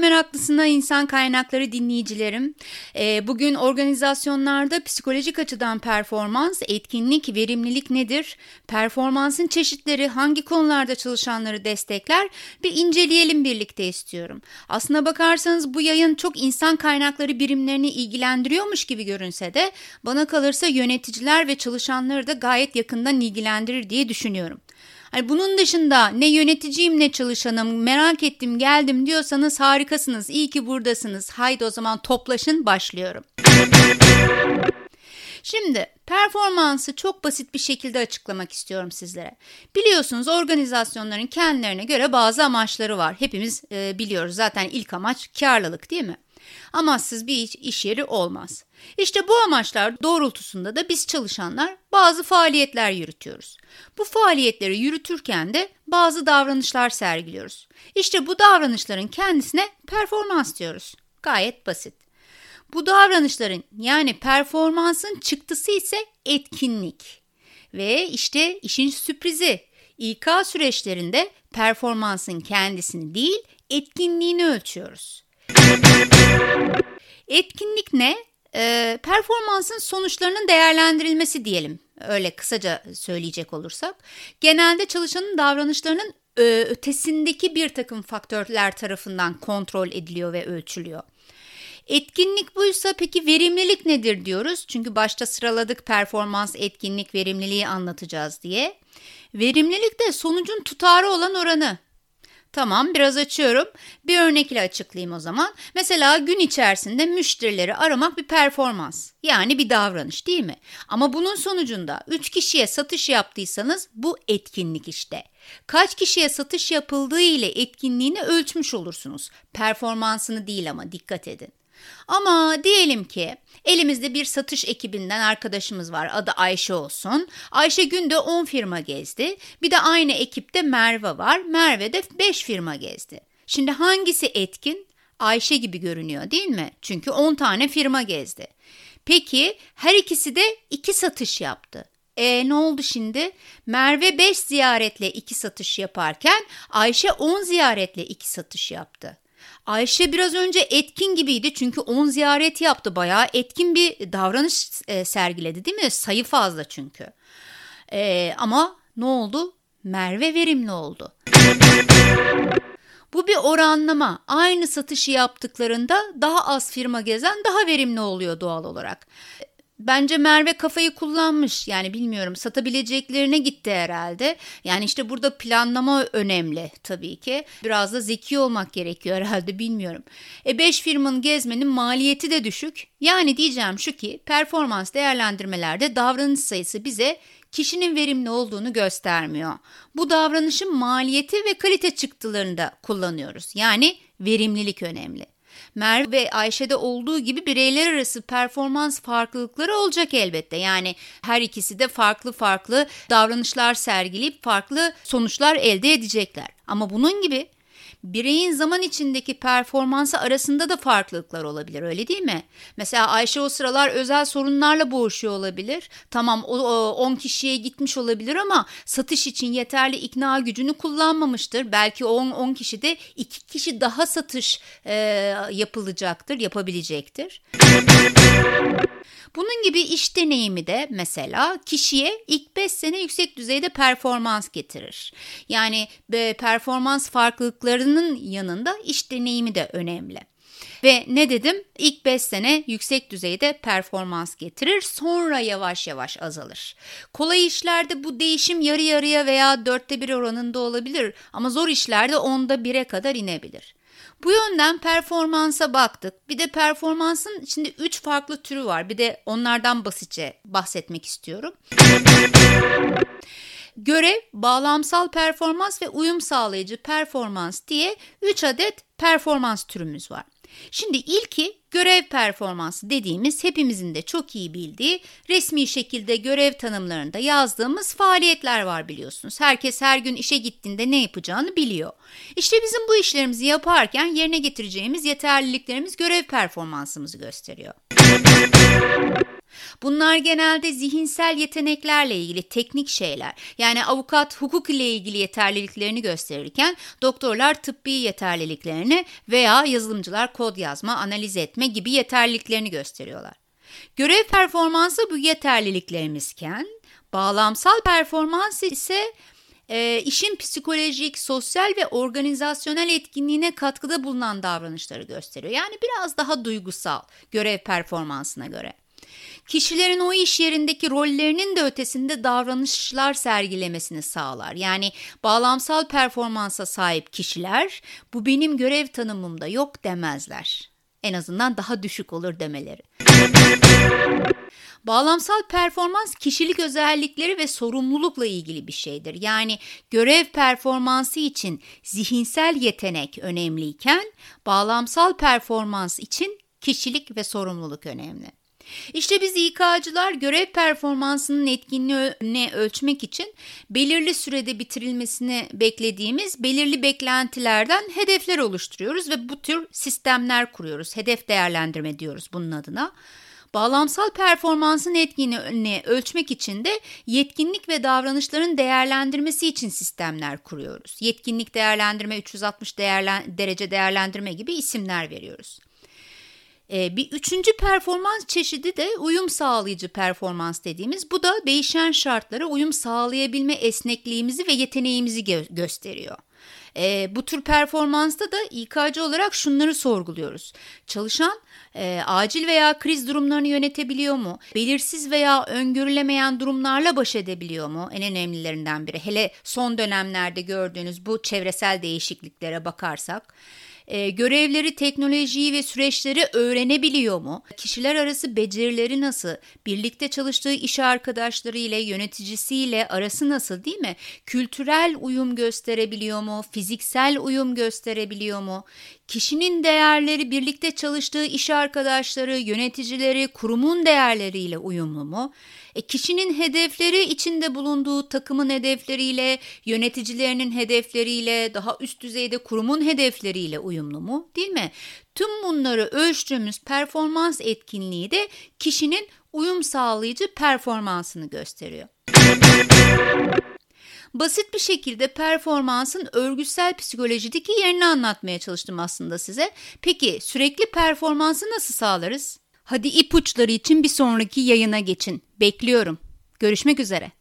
meraklısına insan kaynakları dinleyicilerim. Ee, bugün organizasyonlarda psikolojik açıdan performans, etkinlik, verimlilik nedir? Performansın çeşitleri hangi konularda çalışanları destekler? Bir inceleyelim birlikte istiyorum. Aslına bakarsanız bu yayın çok insan kaynakları birimlerini ilgilendiriyormuş gibi görünse de bana kalırsa yöneticiler ve çalışanları da gayet yakından ilgilendirir diye düşünüyorum. Hani bunun dışında ne yöneticiyim ne çalışanım merak ettim geldim diyorsanız harikasınız. İyi ki buradasınız. Haydi o zaman toplaşın başlıyorum. Şimdi performansı çok basit bir şekilde açıklamak istiyorum sizlere. Biliyorsunuz organizasyonların kendilerine göre bazı amaçları var. Hepimiz e, biliyoruz zaten ilk amaç karlılık değil mi? Amaçsız bir iş, iş yeri olmaz. İşte bu amaçlar doğrultusunda da biz çalışanlar bazı faaliyetler yürütüyoruz. Bu faaliyetleri yürütürken de bazı davranışlar sergiliyoruz. İşte bu davranışların kendisine performans diyoruz. Gayet basit. Bu davranışların yani performansın çıktısı ise etkinlik. Ve işte işin sürprizi İK süreçlerinde performansın kendisini değil etkinliğini ölçüyoruz. Etkinlik ne? E, performansın sonuçlarının değerlendirilmesi diyelim. Öyle kısaca söyleyecek olursak. Genelde çalışanın davranışlarının e, ötesindeki bir takım faktörler tarafından kontrol ediliyor ve ölçülüyor. Etkinlik buysa peki verimlilik nedir diyoruz. Çünkü başta sıraladık performans, etkinlik, verimliliği anlatacağız diye. Verimlilik de sonucun tutarı olan oranı. Tamam biraz açıyorum. Bir örnekle açıklayayım o zaman. Mesela gün içerisinde müşterileri aramak bir performans. Yani bir davranış değil mi? Ama bunun sonucunda 3 kişiye satış yaptıysanız bu etkinlik işte. Kaç kişiye satış yapıldığı ile etkinliğini ölçmüş olursunuz. Performansını değil ama dikkat edin. Ama diyelim ki elimizde bir satış ekibinden arkadaşımız var adı Ayşe olsun. Ayşe günde 10 firma gezdi. Bir de aynı ekipte Merve var. Merve de 5 firma gezdi. Şimdi hangisi etkin? Ayşe gibi görünüyor değil mi? Çünkü 10 tane firma gezdi. Peki her ikisi de 2 satış yaptı. E ne oldu şimdi? Merve 5 ziyaretle 2 satış yaparken Ayşe 10 ziyaretle 2 satış yaptı. Ayşe biraz önce etkin gibiydi çünkü 10 ziyaret yaptı. Bayağı etkin bir davranış e, sergiledi değil mi? Sayı fazla çünkü. E, ama ne oldu? Merve verimli oldu. Bu bir oranlama. Aynı satışı yaptıklarında daha az firma gezen daha verimli oluyor doğal olarak. Bence Merve kafayı kullanmış yani bilmiyorum satabileceklerine gitti herhalde. Yani işte burada planlama önemli tabii ki. Biraz da zeki olmak gerekiyor herhalde bilmiyorum. E 5 firmanın gezmenin maliyeti de düşük. Yani diyeceğim şu ki performans değerlendirmelerde davranış sayısı bize kişinin verimli olduğunu göstermiyor. Bu davranışın maliyeti ve kalite çıktılarını da kullanıyoruz. Yani verimlilik önemli. Merve ve Ayşe'de olduğu gibi bireyler arası performans farklılıkları olacak elbette. Yani her ikisi de farklı farklı davranışlar sergileyip farklı sonuçlar elde edecekler. Ama bunun gibi bireyin zaman içindeki performansı arasında da farklılıklar olabilir öyle değil mi? Mesela Ayşe o sıralar özel sorunlarla boğuşuyor olabilir. Tamam o 10 kişiye gitmiş olabilir ama satış için yeterli ikna gücünü kullanmamıştır. Belki 10 10 kişi de 2 kişi daha satış e, yapılacaktır, yapabilecektir. Bunun gibi iş deneyimi de mesela kişiye ilk 5 sene yüksek düzeyde performans getirir. Yani performans farklılıklarının yanında iş deneyimi de önemli. Ve ne dedim? İlk 5 sene yüksek düzeyde performans getirir, sonra yavaş yavaş azalır. Kolay işlerde bu değişim yarı yarıya veya dörtte bir oranında olabilir ama zor işlerde onda bire kadar inebilir. Bu yönden performansa baktık. Bir de performansın içinde üç farklı türü var. Bir de onlardan basitçe bahsetmek istiyorum. Görev, bağlamsal performans ve uyum sağlayıcı performans diye 3 adet performans türümüz var. Şimdi ilki Görev performansı dediğimiz hepimizin de çok iyi bildiği resmi şekilde görev tanımlarında yazdığımız faaliyetler var biliyorsunuz. Herkes her gün işe gittiğinde ne yapacağını biliyor. İşte bizim bu işlerimizi yaparken yerine getireceğimiz yeterliliklerimiz görev performansımızı gösteriyor. Bunlar genelde zihinsel yeteneklerle ilgili teknik şeyler. Yani avukat hukuk ile ilgili yeterliliklerini gösterirken doktorlar tıbbi yeterliliklerini veya yazılımcılar kod yazma, analiz etme gibi yeterliliklerini gösteriyorlar. Görev performansı bu yeterliliklerimizken bağlamsal performans ise e, işin psikolojik, sosyal ve organizasyonel etkinliğine katkıda bulunan davranışları gösteriyor. Yani biraz daha duygusal görev performansına göre. Kişilerin o iş yerindeki rollerinin de ötesinde davranışlar sergilemesini sağlar. Yani bağlamsal performansa sahip kişiler bu benim görev tanımımda yok demezler. En azından daha düşük olur demeleri. Bağlamsal performans kişilik özellikleri ve sorumlulukla ilgili bir şeydir. Yani görev performansı için zihinsel yetenek önemliyken bağlamsal performans için kişilik ve sorumluluk önemli. İşte biz İK'cılar görev performansının etkinliğini ölçmek için belirli sürede bitirilmesini beklediğimiz belirli beklentilerden hedefler oluşturuyoruz ve bu tür sistemler kuruyoruz. Hedef değerlendirme diyoruz bunun adına. Bağlamsal performansın etkinliğini ölçmek için de yetkinlik ve davranışların değerlendirmesi için sistemler kuruyoruz. Yetkinlik değerlendirme, 360 değerlen derece değerlendirme gibi isimler veriyoruz. Ee, bir üçüncü performans çeşidi de uyum sağlayıcı performans dediğimiz. Bu da değişen şartlara uyum sağlayabilme esnekliğimizi ve yeteneğimizi gö gösteriyor. E, bu tür performansta da İK'cı olarak şunları sorguluyoruz. Çalışan e, acil veya kriz durumlarını yönetebiliyor mu? Belirsiz veya öngörülemeyen durumlarla baş edebiliyor mu? En önemlilerinden biri. Hele son dönemlerde gördüğünüz bu çevresel değişikliklere bakarsak e, görevleri, teknolojiyi ve süreçleri öğrenebiliyor mu? Kişiler arası becerileri nasıl? Birlikte çalıştığı iş arkadaşları ile yöneticisiyle arası nasıl değil mi? Kültürel uyum gösterebiliyor mu? Fiziksel uyum gösterebiliyor mu? Kişinin değerleri birlikte çalıştığı iş arkadaşları, yöneticileri, kurumun değerleriyle uyumlu mu? E, kişinin hedefleri içinde bulunduğu takımın hedefleriyle, yöneticilerinin hedefleriyle, daha üst düzeyde kurumun hedefleriyle uyumlu mu? Değil mi? Tüm bunları ölçtüğümüz performans etkinliği de kişinin uyum sağlayıcı performansını gösteriyor. Basit bir şekilde performansın örgütsel psikolojideki yerini anlatmaya çalıştım aslında size. Peki sürekli performansı nasıl sağlarız? Hadi ipuçları için bir sonraki yayına geçin. Bekliyorum. Görüşmek üzere.